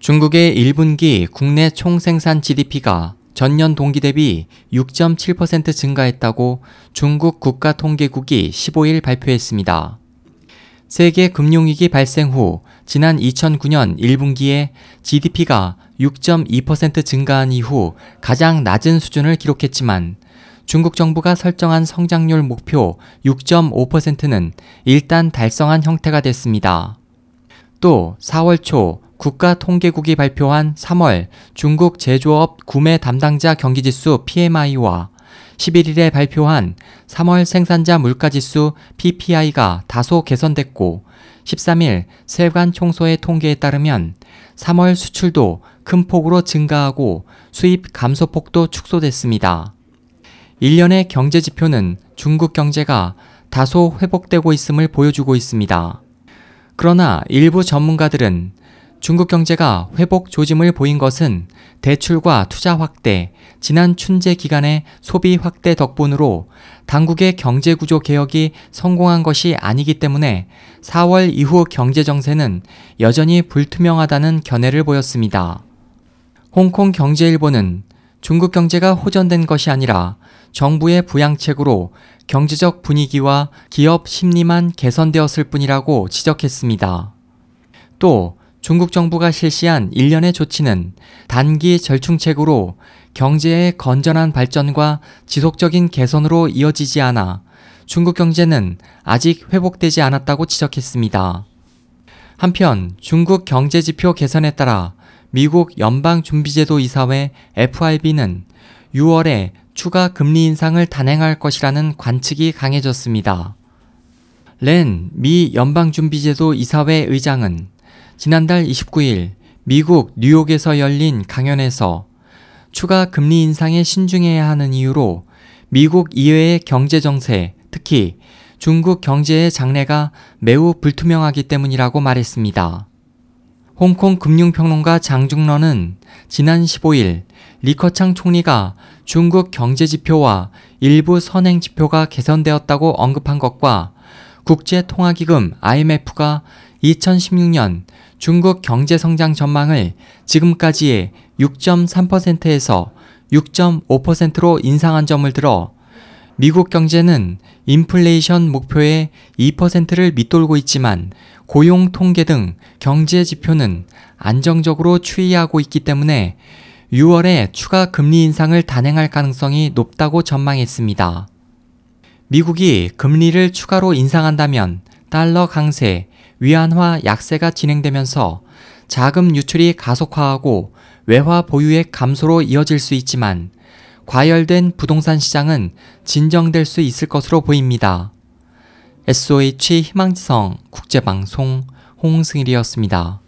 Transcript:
중국의 1분기 국내 총생산 GDP가 전년 동기 대비 6.7% 증가했다고 중국 국가통계국이 15일 발표했습니다. 세계 금융위기 발생 후 지난 2009년 1분기에 GDP가 6.2% 증가한 이후 가장 낮은 수준을 기록했지만 중국 정부가 설정한 성장률 목표 6.5%는 일단 달성한 형태가 됐습니다. 또 4월 초 국가통계국이 발표한 3월 중국 제조업 구매 담당자 경기지수 PMI와 11일에 발표한 3월 생산자 물가지수 PPI가 다소 개선됐고 13일 세관 총소의 통계에 따르면 3월 수출도 큰 폭으로 증가하고 수입 감소폭도 축소됐습니다. 1년의 경제 지표는 중국 경제가 다소 회복되고 있음을 보여주고 있습니다. 그러나 일부 전문가들은 중국 경제가 회복 조짐을 보인 것은 대출과 투자 확대, 지난 춘제 기간의 소비 확대 덕분으로 당국의 경제 구조 개혁이 성공한 것이 아니기 때문에 4월 이후 경제 정세는 여전히 불투명하다는 견해를 보였습니다. 홍콩 경제일보는 중국 경제가 호전된 것이 아니라 정부의 부양책으로 경제적 분위기와 기업 심리만 개선되었을 뿐이라고 지적했습니다. 또 중국 정부가 실시한 일련의 조치는 단기 절충책으로 경제의 건전한 발전과 지속적인 개선으로 이어지지 않아 중국 경제는 아직 회복되지 않았다고 지적했습니다. 한편 중국 경제 지표 개선에 따라 미국 연방준비제도 이사회 FRB는 6월에 추가 금리 인상을 단행할 것이라는 관측이 강해졌습니다. 렌 미 연방준비제도 이사회 의장은 지난달 29일 미국 뉴욕에서 열린 강연에서 추가 금리 인상에 신중해야 하는 이유로 미국 이외의 경제 정세, 특히 중국 경제의 장래가 매우 불투명하기 때문이라고 말했습니다. 홍콩 금융평론가 장중런은 지난 15일 리커창 총리가 중국 경제 지표와 일부 선행 지표가 개선되었다고 언급한 것과 국제통화기금 IMF가 2016년 중국 경제 성장 전망을 지금까지의 6.3%에서 6.5%로 인상한 점을 들어 미국 경제는 인플레이션 목표의 2%를 밑돌고 있지만 고용 통계 등 경제 지표는 안정적으로 추이하고 있기 때문에 6월에 추가 금리 인상을 단행할 가능성이 높다고 전망했습니다. 미국이 금리를 추가로 인상한다면 달러 강세, 위안화 약세가 진행되면서 자금 유출이 가속화하고 외화 보유액 감소로 이어질 수 있지만 과열된 부동산 시장은 진정될 수 있을 것으로 보입니다. SOH 희망지성 국제방송 홍승일이었습니다.